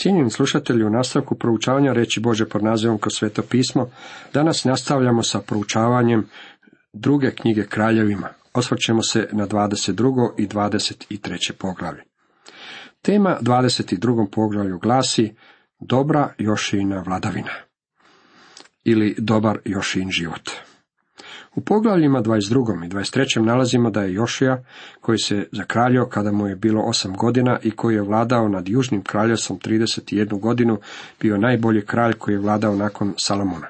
Cijenjeni slušatelji, u nastavku proučavanja reći Bože pod nazivom kroz sveto pismo, danas nastavljamo sa proučavanjem druge knjige kraljevima. Osvrćemo se na 22. i 23. poglavlje. Tema 22. poglavlju glasi Dobra Jošina vladavina ili Dobar Jošin život. U poglavljima 22. i 23. nalazimo da je Jošija, koji se zakraljio kada mu je bilo osam godina i koji je vladao nad južnim kraljevstvom 31 godinu, bio najbolji kralj koji je vladao nakon Salomona.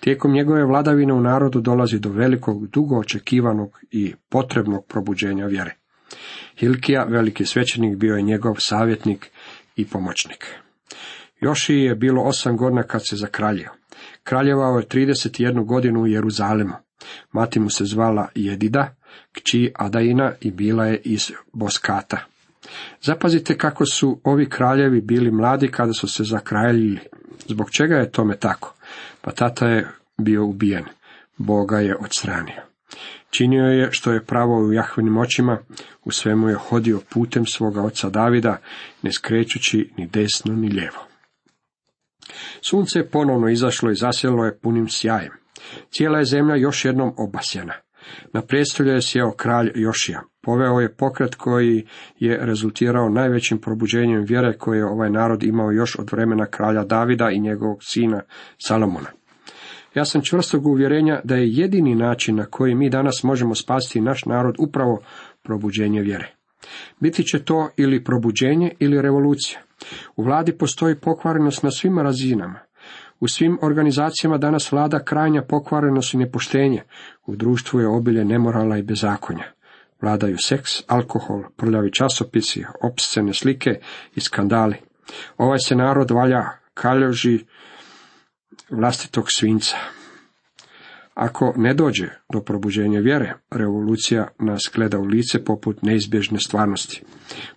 Tijekom njegove vladavine u narodu dolazi do velikog, dugo očekivanog i potrebnog probuđenja vjere. Hilkija, veliki svećenik, bio je njegov savjetnik i pomoćnik. Jošiji je bilo osam godina kad se zakraljio. Kraljevao je 31 godinu u Jeruzalemu. Mati mu se zvala Jedida, kći Adaina i bila je iz Boskata. Zapazite kako su ovi kraljevi bili mladi kada su se zakraljili. Zbog čega je tome tako? Pa tata je bio ubijen. Boga je odstranio. Činio je što je pravo u Jahvenim očima, u svemu je hodio putem svoga oca Davida, ne skrećući ni desno ni lijevo. Sunce je ponovno izašlo i zasjelo je punim sjajem. Cijela je zemlja još jednom obasjena. Na prijestolju je sjeo kralj Jošija. Poveo je pokret koji je rezultirao najvećim probuđenjem vjere koje je ovaj narod imao još od vremena kralja Davida i njegovog sina Salomona. Ja sam čvrstog uvjerenja da je jedini način na koji mi danas možemo spasiti naš narod upravo probuđenje vjere. Biti će to ili probuđenje ili revolucija. U vladi postoji pokvarenost na svim razinama. U svim organizacijama danas vlada krajnja pokvarenost i nepoštenje. U društvu je obilje nemorala i bezakonja. Vladaju seks, alkohol, prljavi časopisi, opscene slike i skandali. Ovaj se narod valja kaljoži vlastitog svinca. Ako ne dođe do probuđenja vjere, revolucija nas gleda u lice poput neizbježne stvarnosti.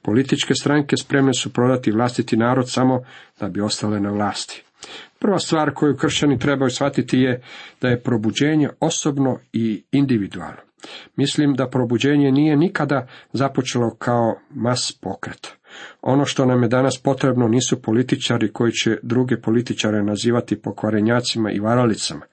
Političke stranke spremne su prodati vlastiti narod samo da bi ostale na vlasti. Prva stvar koju kršćani trebaju shvatiti je da je probuđenje osobno i individualno. Mislim da probuđenje nije nikada započelo kao mas pokret. Ono što nam je danas potrebno nisu političari koji će druge političare nazivati pokvarenjacima i varalicama.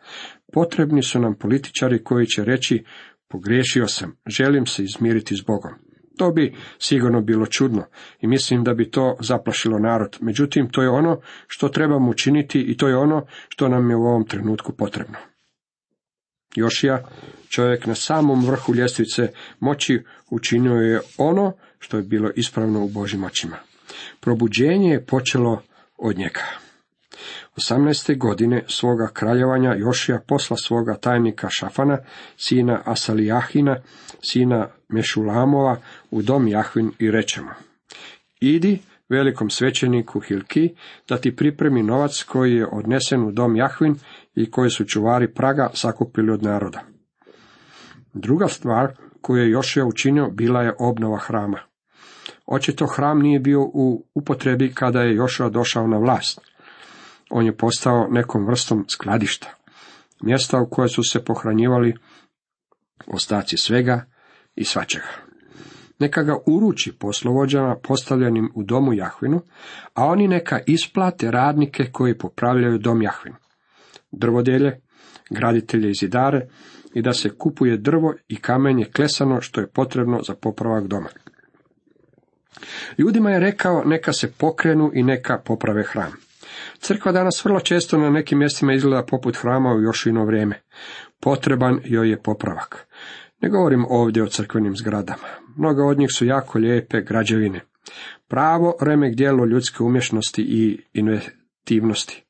Potrebni su nam političari koji će reći pogriješio sam, želim se izmiriti s Bogom. To bi sigurno bilo čudno i mislim da bi to zaplašilo narod. Međutim, to je ono što trebamo učiniti i to je ono što nam je u ovom trenutku potrebno. Jošija, čovjek na samom vrhu ljestvice moći, učinio je ono što je bilo ispravno u Božim očima. Probuđenje je počelo od njega. 18. godine svoga kraljevanja Jošija posla svoga tajnika Šafana, sina Asalijahina, sina Mešulamova, u dom Jahvin i rečemo. Idi velikom svećeniku Hilki da ti pripremi novac koji je odnesen u dom Jahvin i koji su čuvari praga sakupili od naroda. Druga stvar koju je Jošija učinio bila je obnova hrama. Očito hram nije bio u upotrebi kada je Jošija došao na vlast. On je postao nekom vrstom skladišta, mjesta u koje su se pohranjivali ostaci svega i svačega. Neka ga uruči poslovođama postavljenim u domu Jahvinu, a oni neka isplate radnike koji popravljaju dom Jahvinu. Drvodjelje, graditelje i zidare, i da se kupuje drvo i kamenje klesano što je potrebno za popravak doma. Ljudima je rekao neka se pokrenu i neka poprave hram. Crkva danas vrlo često na nekim mjestima izgleda poput hrama u Jošino vrijeme. Potreban joj je popravak. Ne govorim ovdje o crkvenim zgradama. Mnoga od njih su jako lijepe građevine. Pravo remek dijelo ljudske umješnosti i inventivnosti.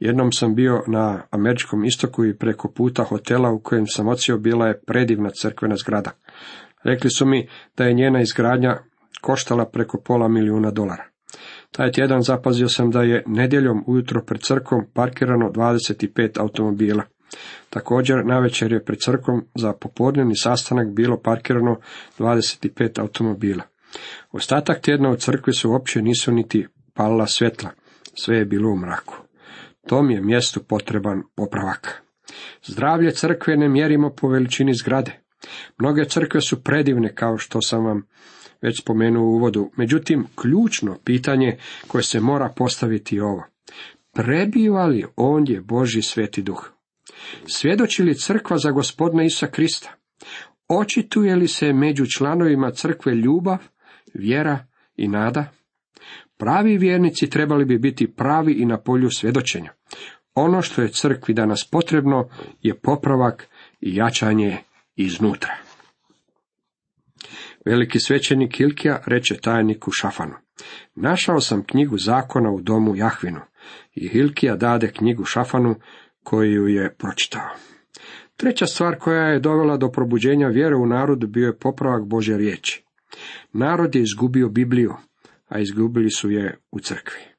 Jednom sam bio na američkom istoku i preko puta hotela u kojem sam ocio bila je predivna crkvena zgrada. Rekli su mi da je njena izgradnja koštala preko pola milijuna dolara. Taj tjedan zapazio sam da je nedjeljom ujutro pred crkom parkirano 25 automobila. Također, navečer je pred crkom za popodnevni sastanak bilo parkirano 25 automobila. Ostatak tjedna u crkvi se uopće nisu niti palila svjetla, sve je bilo u mraku. Tom je mjestu potreban popravak. Zdravlje crkve ne mjerimo po veličini zgrade. Mnoge crkve su predivne, kao što sam vam već spomenuo u uvodu. Međutim, ključno pitanje koje se mora postaviti je ovo. Prebiva li ondje Boži sveti duh? Svjedoči li crkva za gospodina Isa Krista? Očituje li se među članovima crkve ljubav, vjera i nada? Pravi vjernici trebali bi biti pravi i na polju svjedočenja. Ono što je crkvi danas potrebno je popravak i jačanje iznutra. Veliki svećenik Hilkija reče tajniku Šafanu. Našao sam knjigu zakona u domu Jahvinu i Hilkija dade knjigu Šafanu koju je pročitao. Treća stvar koja je dovela do probuđenja vjere u narodu bio je popravak Bože riječi. Narod je izgubio Bibliju, a izgubili su je u crkvi.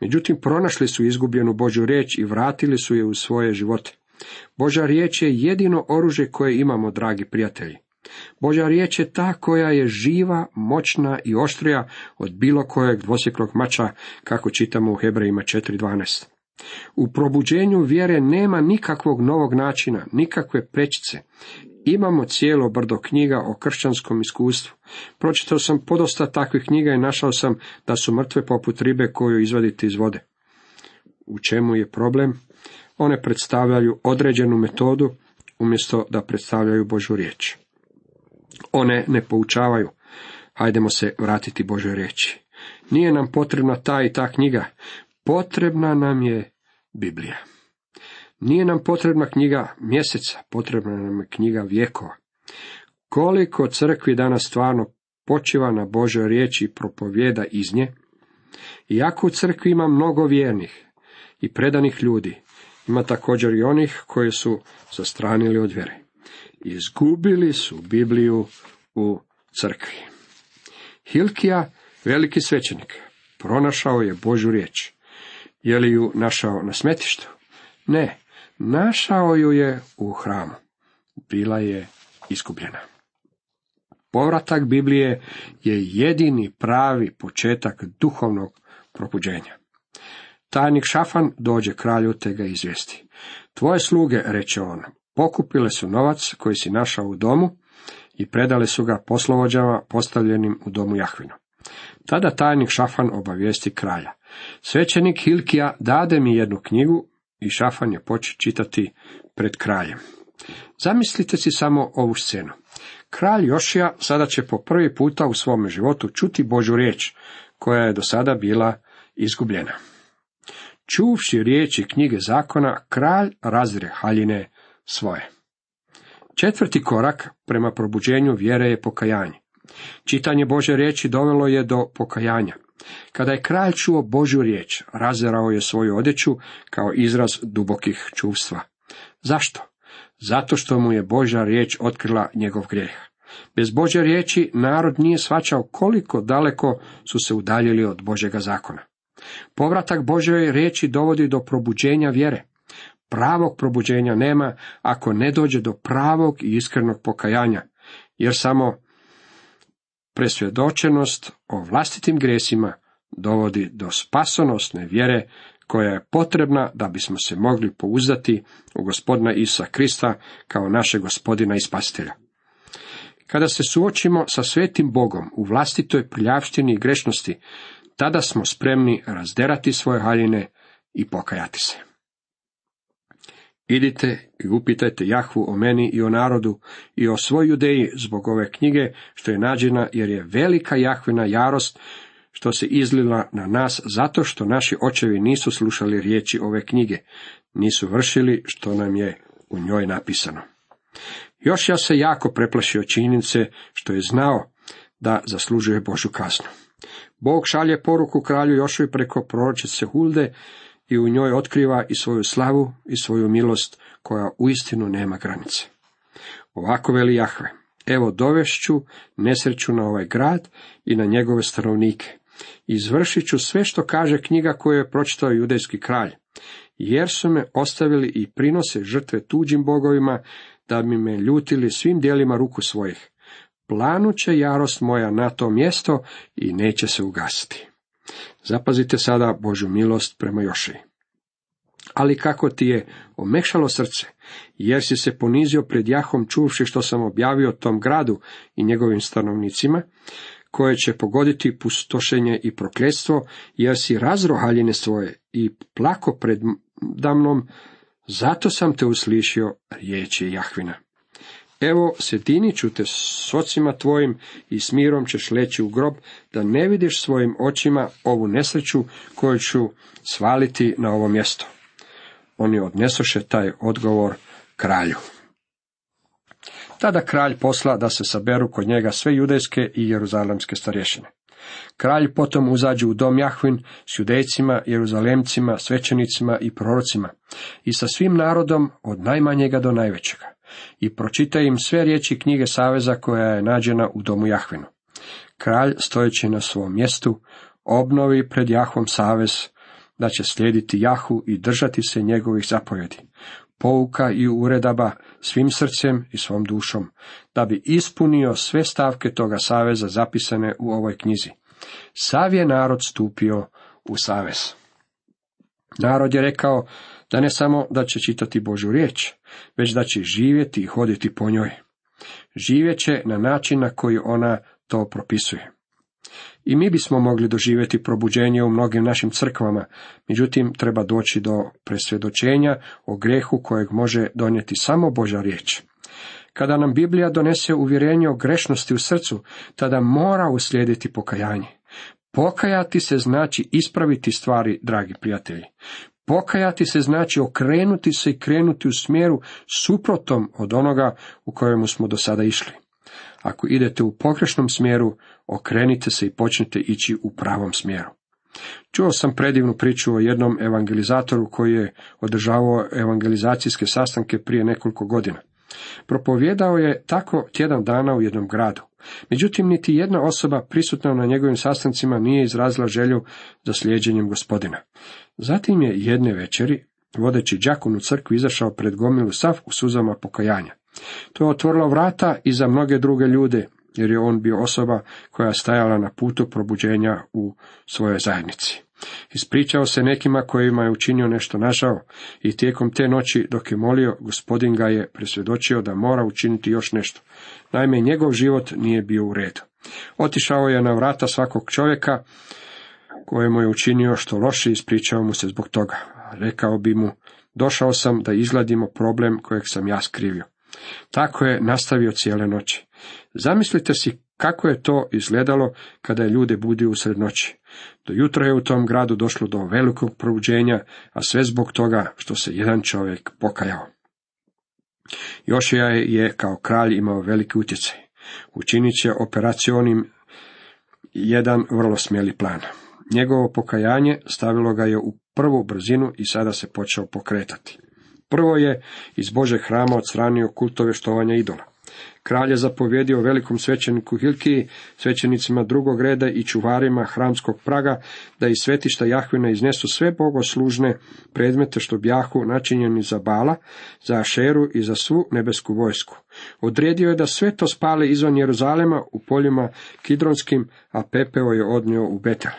Međutim, pronašli su izgubljenu Božju riječ i vratili su je u svoje živote. Božja riječ je jedino oružje koje imamo, dragi prijatelji. Božja riječ je ta koja je živa, moćna i oštrija od bilo kojeg dvosjeklog mača, kako čitamo u Hebrejima 4.12. U probuđenju vjere nema nikakvog novog načina, nikakve prečice. Imamo cijelo brdo knjiga o kršćanskom iskustvu. Pročitao sam podosta takvih knjiga i našao sam da su mrtve poput ribe koju izvadite iz vode. U čemu je problem? One predstavljaju određenu metodu umjesto da predstavljaju Božu riječ. One ne poučavaju. Hajdemo se vratiti Božoj riječi. Nije nam potrebna ta i ta knjiga. Potrebna nam je Biblija. Nije nam potrebna knjiga mjeseca, potrebna nam je knjiga vjekova. Koliko crkvi danas stvarno počiva na Božoj riječi i propovjeda iz nje, iako u crkvi ima mnogo vjernih i predanih ljudi, ima također i onih koji su zastranili od vjere. Izgubili su Bibliju u crkvi. Hilkija, veliki svećenik, pronašao je Božu riječ. Je li ju našao na smetištu? Ne, našao ju je u hramu. Bila je iskupljena. Povratak Biblije je jedini pravi početak duhovnog probuđenja. Tajnik Šafan dođe kralju te ga izvijesti. Tvoje sluge, reče on, pokupile su novac koji si našao u domu i predale su ga poslovođama postavljenim u domu Jahvinu. Tada tajnik Šafan obavijesti kralja. Svećenik Hilkija dade mi jednu knjigu i Šafan je poče čitati pred kraljem. Zamislite si samo ovu scenu. Kralj Jošija sada će po prvi puta u svome životu čuti Božu riječ, koja je do sada bila izgubljena. Čuvši riječi knjige zakona, kralj razre haljine svoje. Četvrti korak prema probuđenju vjere je pokajanje. Čitanje Bože riječi dovelo je do pokajanja. Kada je kralj čuo Božju riječ, razerao je svoju odjeću kao izraz dubokih čuvstva. Zašto? Zato što mu je Božja riječ otkrila njegov grijeh. Bez Božje riječi narod nije svačao koliko daleko su se udaljili od Božjega zakona. Povratak Božjoj riječi dovodi do probuđenja vjere. Pravog probuđenja nema ako ne dođe do pravog i iskrenog pokajanja, jer samo presvjedočenost o vlastitim gresima dovodi do spasonosne vjere koja je potrebna da bismo se mogli pouzdati u gospodina Isa Krista kao naše gospodina i spasitelja. Kada se suočimo sa svetim Bogom u vlastitoj prljavštini i grešnosti, tada smo spremni razderati svoje haljine i pokajati se. Idite i upitajte Jahvu o meni i o narodu i o svoj judeji zbog ove knjige što je nađena jer je velika Jahvina jarost što se izlila na nas zato što naši očevi nisu slušali riječi ove knjige, nisu vršili što nam je u njoj napisano. Još ja se jako preplašio činjenice što je znao da zaslužuje Božu kaznu. Bog šalje poruku kralju Jošovi preko proročice Hulde i u njoj otkriva i svoju slavu i svoju milost koja uistinu nema granice. Ovako veli Jahve, evo dovešću nesreću na ovaj grad i na njegove stanovnike. Izvršit ću sve što kaže knjiga koju je pročitao judejski kralj, jer su me ostavili i prinose žrtve tuđim bogovima, da bi me ljutili svim dijelima ruku svojih. Planu će jarost moja na to mjesto i neće se ugasiti. Zapazite sada Božu milost prema Jošiji. Ali kako ti je omekšalo srce, jer si se ponizio pred Jahom čuvši što sam objavio tom gradu i njegovim stanovnicima, koje će pogoditi pustošenje i prokletstvo, jer si razro haljine svoje i plako pred damnom, zato sam te uslišio, riječi Jahvina. Evo, sjedinit ću te s ocima tvojim i s mirom ćeš leći u grob, da ne vidiš svojim očima ovu nesreću koju ću svaliti na ovo mjesto. Oni odnesoše taj odgovor kralju. Tada kralj posla da se saberu kod njega sve judejske i jeruzalemske starješine. Kralj potom uzađe u dom Jahvin s judejcima, jeruzalemcima, svećenicima i prorocima i sa svim narodom od najmanjega do najvećega i pročita im sve riječi knjige Saveza koja je nađena u domu Jahvinu. Kralj, stojeći na svom mjestu, obnovi pred Jahvom savez da će slijediti Jahu i držati se njegovih zapovjedi, pouka i uredaba svim srcem i svom dušom, da bi ispunio sve stavke toga saveza zapisane u ovoj knjizi. Sav je narod stupio u savez. Narod je rekao da ne samo da će čitati Božu riječ, već da će živjeti i hoditi po njoj. Živjet će na način na koji ona to propisuje. I mi bismo mogli doživjeti probuđenje u mnogim našim crkvama, međutim treba doći do presvjedočenja o grehu kojeg može donijeti samo Boža riječ. Kada nam Biblija donese uvjerenje o grešnosti u srcu, tada mora uslijediti pokajanje. Pokajati se znači ispraviti stvari, dragi prijatelji. Pokajati se znači okrenuti se i krenuti u smjeru suprotom od onoga u kojemu smo do sada išli. Ako idete u pogrešnom smjeru, okrenite se i počnite ići u pravom smjeru. Čuo sam predivnu priču o jednom evangelizatoru koji je održavao evangelizacijske sastanke prije nekoliko godina. Propovjedao je tako tjedan dana u jednom gradu. Međutim, niti jedna osoba prisutna na njegovim sastancima nije izrazila želju za slijeđenjem gospodina. Zatim je jedne večeri, vodeći đakon u crkvu, izašao pred gomilu sav u suzama pokajanja. To je otvorilo vrata i za mnoge druge ljude, jer je on bio osoba koja stajala na putu probuđenja u svojoj zajednici. Ispričao se nekima kojima je učinio nešto nažao i tijekom te noći dok je molio, gospodin ga je presvjedočio da mora učiniti još nešto. Naime, njegov život nije bio u redu. Otišao je na vrata svakog čovjeka kojemu je učinio što loše ispričao mu se zbog toga. Rekao bi mu, došao sam da izgladimo problem kojeg sam ja skrivio. Tako je nastavio cijele noći. Zamislite si kako je to izgledalo kada je ljude budio usred noći. Do jutra je u tom gradu došlo do velikog probuđenja, a sve zbog toga što se jedan čovjek pokajao. Jošija je kao kralj imao veliki utjecaj. Učinit će operacionim jedan vrlo smjeli plan. Njegovo pokajanje stavilo ga je u prvu brzinu i sada se počeo pokretati. Prvo je iz Bože hrama odstranio kultove štovanja idola. Kralj je zapovjedio velikom svećeniku Hilkiji, svećenicima drugog reda i čuvarima hramskog praga, da iz svetišta Jahvina iznesu sve bogoslužne predmete što bjahu načinjeni za Bala, za Ašeru i za svu nebesku vojsku. Odredio je da sve to spale izvan Jeruzalema u poljima kidronskim, a pepeo je odnio u Betel.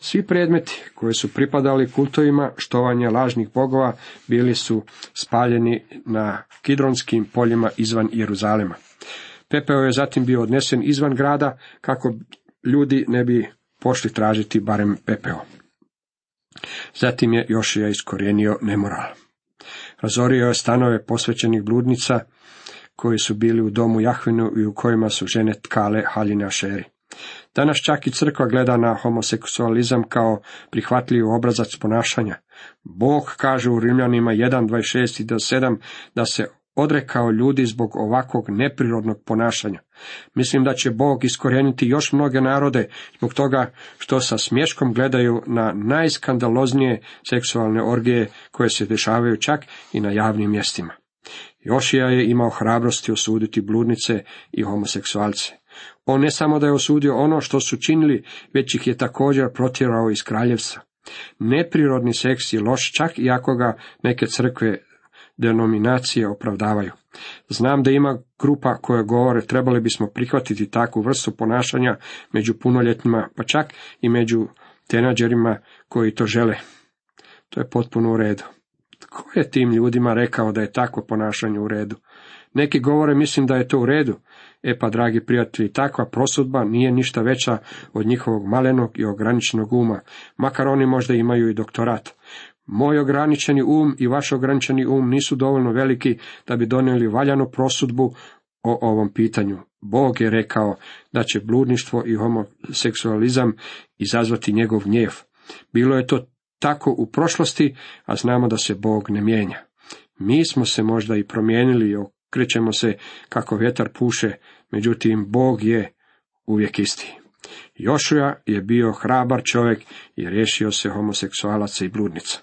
Svi predmeti koji su pripadali kultovima štovanja lažnih bogova bili su spaljeni na kidronskim poljima izvan Jeruzalema. Pepeo je zatim bio odnesen izvan grada kako ljudi ne bi pošli tražiti barem pepeo. Zatim je Jošija iskorijenio nemoral. Razorio je stanove posvećenih bludnica koji su bili u domu Jahvinu i u kojima su žene tkale haljine ašeri. Danas čak i crkva gleda na homoseksualizam kao prihvatljiv obrazac ponašanja. Bog kaže u Rimljanima 1.26 i 7 da se odrekao ljudi zbog ovakvog neprirodnog ponašanja. Mislim da će Bog iskorijeniti još mnoge narode zbog toga što sa smješkom gledaju na najskandaloznije seksualne orgije koje se dešavaju čak i na javnim mjestima. Jošija je imao hrabrosti osuditi bludnice i homoseksualce. On ne samo da je osudio ono što su činili, već ih je također protjerao iz kraljevstva. Neprirodni seks je loš čak i ako ga neke crkve denominacije opravdavaju. Znam da ima grupa koje govore trebali bismo prihvatiti takvu vrstu ponašanja među punoljetnima, pa čak i među tenađerima koji to žele. To je potpuno u redu. Tko je tim ljudima rekao da je takvo ponašanje u redu? Neki govore mislim da je to u redu, E pa, dragi prijatelji, takva prosudba nije ništa veća od njihovog malenog i ograničenog uma, makar oni možda imaju i doktorat. Moj ograničeni um i vaš ograničeni um nisu dovoljno veliki da bi donijeli valjanu prosudbu o ovom pitanju. Bog je rekao da će bludništvo i homoseksualizam izazvati njegov gnjev. Bilo je to tako u prošlosti, a znamo da se Bog ne mijenja. Mi smo se možda i promijenili i okrećemo se kako vjetar puše, međutim Bog je uvijek isti. Jošuja je bio hrabar čovjek i riješio se homoseksualaca i bludnica.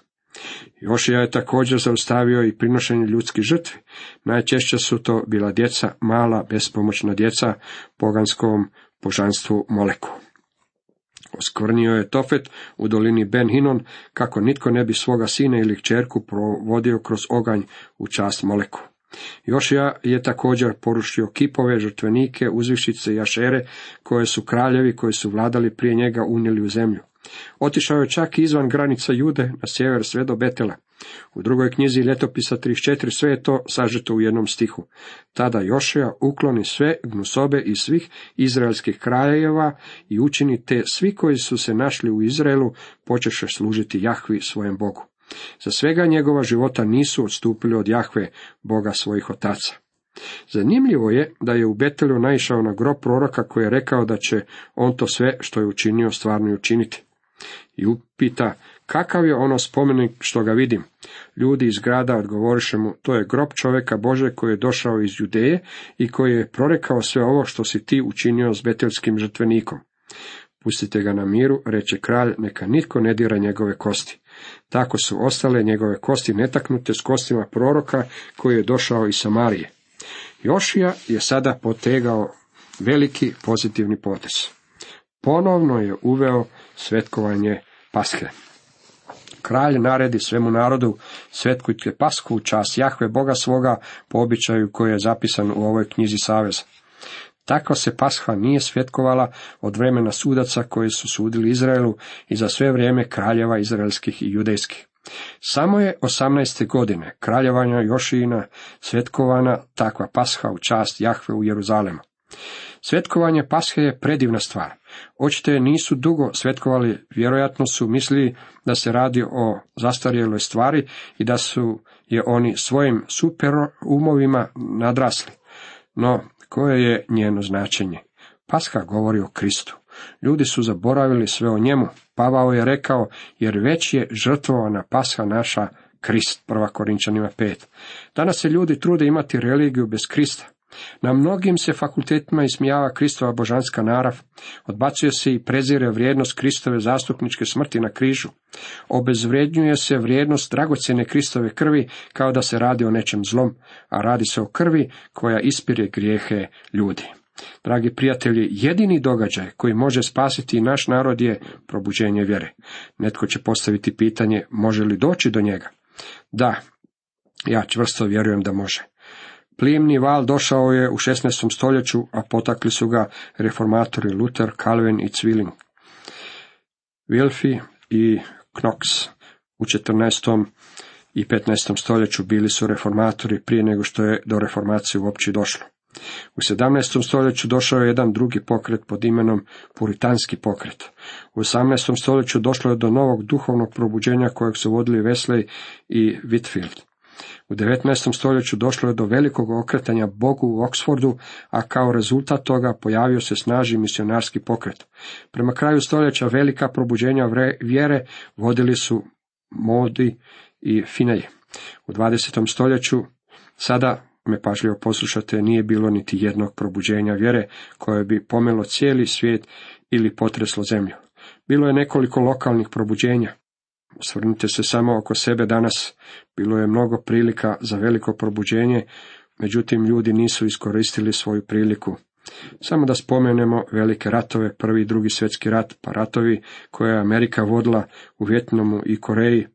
Jošija je također zaustavio i prinošenje ljudskih žrtvi. Najčešće su to bila djeca, mala, bespomoćna djeca, poganskom božanstvu Moleku. Oskvrnio je Tofet u dolini Ben Hinon, kako nitko ne bi svoga sina ili kćerku provodio kroz oganj u čast Moleku. Jošija je također porušio kipove, žrtvenike, uzvišice i ašere, koje su kraljevi koji su vladali prije njega unijeli u zemlju. Otišao je čak izvan granica Jude na sjever sve do Betela. U drugoj knjizi ljetopisa 34 sve je to sažeto u jednom stihu. Tada Jošija ukloni sve gnusobe iz svih izraelskih krajeva i učini te svi koji su se našli u Izraelu počeše služiti Jahvi svojem Bogu. Za svega njegova života nisu odstupili od Jahve, Boga svojih otaca. Zanimljivo je da je u Betelu naišao na grob proroka koji je rekao da će on to sve što je učinio stvarno i učiniti i upita kakav je ono spomenik što ga vidim. Ljudi iz grada odgovoriše mu, to je grob čovjeka Bože koji je došao iz Judeje i koji je prorekao sve ovo što si ti učinio s betelskim žrtvenikom. Pustite ga na miru, reče kralj, neka nitko ne dira njegove kosti. Tako su ostale njegove kosti netaknute s kostima proroka koji je došao iz Samarije. Jošija je sada potegao veliki pozitivni potez. Ponovno je uveo svetkovanje Pashe. Kralj naredi svemu narodu, svetkujte pasku u čas Jahve Boga svoga po običaju koji je zapisan u ovoj knjizi Saveza. Takva se pasha nije svjetkovala od vremena sudaca koji su sudili Izraelu i za sve vrijeme kraljeva izraelskih i judejskih. Samo je 18. godine kraljevanja Jošina svetkovana takva pasha u čast Jahve u Jeruzalemu. Svetkovanje Pashe je predivna stvar. Očite nisu dugo svetkovali, vjerojatno su mislili da se radi o zastarjeloj stvari i da su je oni svojim super umovima nadrasli. No, koje je njeno značenje? Pasha govori o Kristu. Ljudi su zaboravili sve o njemu. Pavao je rekao, jer već je žrtvovana pasha naša Krist, prva Korinčanima 5. Danas se ljudi trude imati religiju bez Krista. Na mnogim se fakultetima ismijava Kristova božanska narav, odbacuje se i prezire vrijednost Kristove zastupničke smrti na križu, obezvrednjuje se vrijednost dragocjene Kristove krvi kao da se radi o nečem zlom, a radi se o krvi koja ispire grijehe ljudi. Dragi prijatelji, jedini događaj koji može spasiti naš narod je probuđenje vjere. Netko će postaviti pitanje, može li doći do njega? Da, ja čvrsto vjerujem da može. Plimni val došao je u 16. stoljeću, a potakli su ga reformatori Luther, Calvin i Zwilling. Wilfi i Knox u 14. i 15. stoljeću bili su reformatori prije nego što je do reformacije uopće došlo. U 17. stoljeću došao je jedan drugi pokret pod imenom Puritanski pokret. U 18. stoljeću došlo je do novog duhovnog probuđenja kojeg su vodili Wesley i Whitfield. U 19. stoljeću došlo je do velikog okretanja Bogu u Oxfordu, a kao rezultat toga pojavio se snaži misionarski pokret. Prema kraju stoljeća velika probuđenja vjere vodili su Modi i Finej. U 20. stoljeću sada me pažljivo poslušate, nije bilo niti jednog probuđenja vjere koje bi pomelo cijeli svijet ili potreslo zemlju. Bilo je nekoliko lokalnih probuđenja. Osvrnite se samo oko sebe danas. Bilo je mnogo prilika za veliko probuđenje, međutim ljudi nisu iskoristili svoju priliku. Samo da spomenemo velike ratove, prvi i drugi svjetski rat, pa ratovi koje je Amerika vodila u Vjetnamu i Koreji,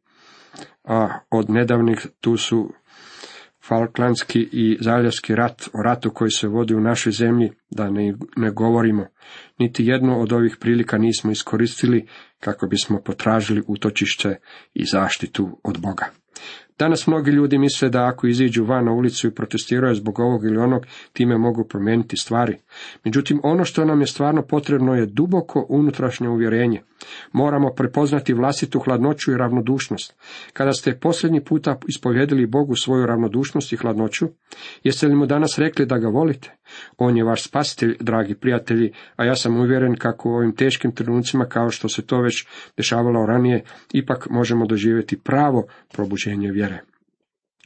a od nedavnih tu su Falklandski i Zaljevski rat, o ratu koji se vodi u našoj zemlji, da ne, ne govorimo. Niti jednu od ovih prilika nismo iskoristili kako bismo potražili utočište i zaštitu od Boga. Danas mnogi ljudi misle da ako iziđu van na ulicu i protestiraju zbog ovog ili onog, time mogu promijeniti stvari. Međutim, ono što nam je stvarno potrebno je duboko unutrašnje uvjerenje. Moramo prepoznati vlastitu hladnoću i ravnodušnost. Kada ste posljednji puta ispovjedili Bogu svoju ravnodušnost i hladnoću, jeste li mu danas rekli da ga volite? On je vaš spasitelj, dragi prijatelji, a ja sam uvjeren kako u ovim teškim trenucima, kao što se to već dešavalo ranije, ipak možemo doživjeti pravo probuđenje vjere.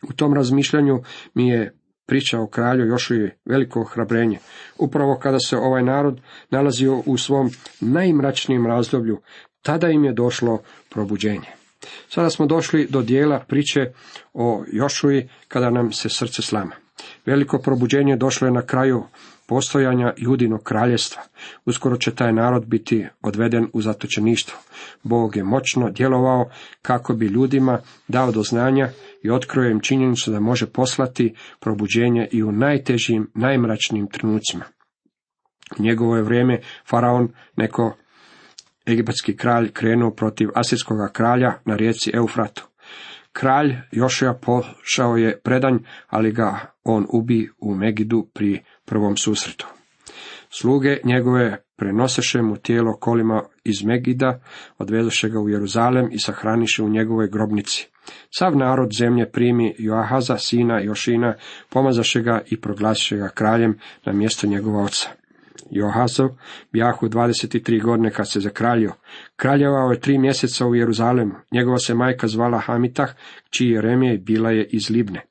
U tom razmišljanju mi je priča o kralju Jošuji veliko ohrabrenje. Upravo kada se ovaj narod nalazio u svom najmračnijem razdoblju, tada im je došlo probuđenje. Sada smo došli do dijela priče o Jošuji kada nam se srce slama. Veliko probuđenje došlo je na kraju postojanja Judinog kraljestva. Uskoro će taj narod biti odveden u zatočeništvo. Bog je moćno djelovao kako bi ljudima dao do znanja i otkrio im činjenicu da može poslati probuđenje i u najtežim, najmračnijim trenucima. U njegovo je vrijeme faraon neko egipatski kralj krenuo protiv asirskog kralja na rijeci Eufratu. Kralj Jošija pošao je predanj, ali ga on ubi u Megidu pri prvom susretu. Sluge njegove prenoseše mu tijelo kolima iz Megida, odvedoše ga u Jeruzalem i sahraniše u njegovoj grobnici. Sav narod zemlje primi Joahaza, sina Jošina, pomazaše ga i proglasiše ga kraljem na mjesto njegova oca. Johazov bijahu 23 godine kad se zakraljio. Kraljevao je tri mjeseca u Jeruzalemu. Njegova se majka zvala Hamitah, čiji Jeremije bila je iz Libne.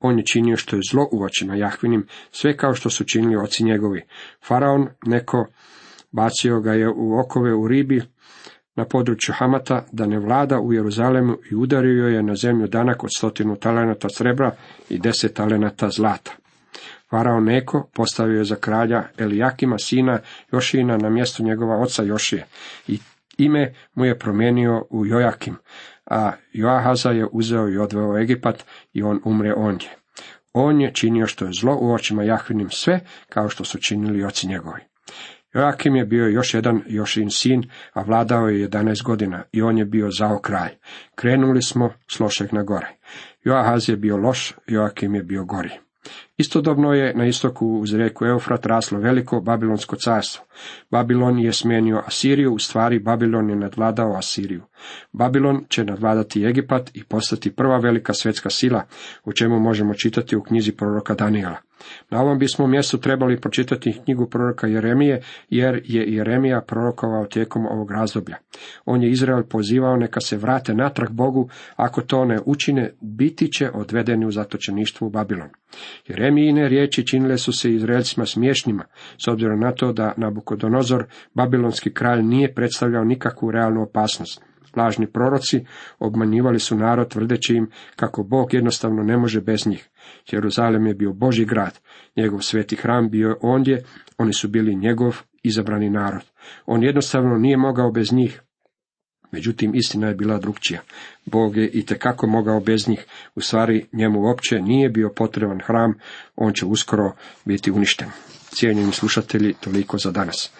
On je činio što je zlo u očima Jahvinim, sve kao što su činili oci njegovi. Faraon, neko, bacio ga je u okove u ribi, na području Hamata, da ne vlada u Jeruzalemu i udario je na zemlju danak od stotinu talenata srebra i deset talenata zlata. Farao Neko postavio je za kralja Elijakima, sina Jošina, na mjesto njegova oca Jošije. I ime mu je promijenio u Jojakim, a Joahaza je uzeo i odveo Egipat i on umre ondje. On je činio što je zlo u očima Jahvinim sve, kao što su činili oci njegovi. Joakim je bio još jedan Jošin sin, a vladao je 11 godina i on je bio zao kraj. Krenuli smo s lošeg na gore. Joahaz je bio loš, Joakim je bio gori. Istodobno je na istoku uz rijeku Eufrat raslo veliko Babilonsko carstvo. Babilon je smijenio Asiriju, u stvari Babilon je nadvladao Asiriju. Babilon će nadvladati Egipat i postati prva velika svjetska sila, o čemu možemo čitati u knjizi proroka Daniela. Na ovom bismo mjestu trebali pročitati knjigu proroka Jeremije, jer je Jeremija prorokovao tijekom ovog razdoblja. On je Izrael pozivao neka se vrate natrag Bogu, ako to ne učine, biti će odvedeni u zatočeništvo u Babilon. Jeremijine riječi činile su se Izraelcima smiješnima, s obzirom na to da Nabukodonozor, babilonski kralj, nije predstavljao nikakvu realnu opasnost. Lažni proroci obmanjivali su narod tvrdeći im kako Bog jednostavno ne može bez njih. Jeruzalem je bio Boži grad, njegov sveti hram bio ondje, oni su bili njegov izabrani narod. On jednostavno nije mogao bez njih. Međutim, istina je bila drugčija. Bog je i tekako mogao bez njih. U stvari, njemu uopće nije bio potreban hram, on će uskoro biti uništen. Cijenjeni slušatelji, toliko za danas.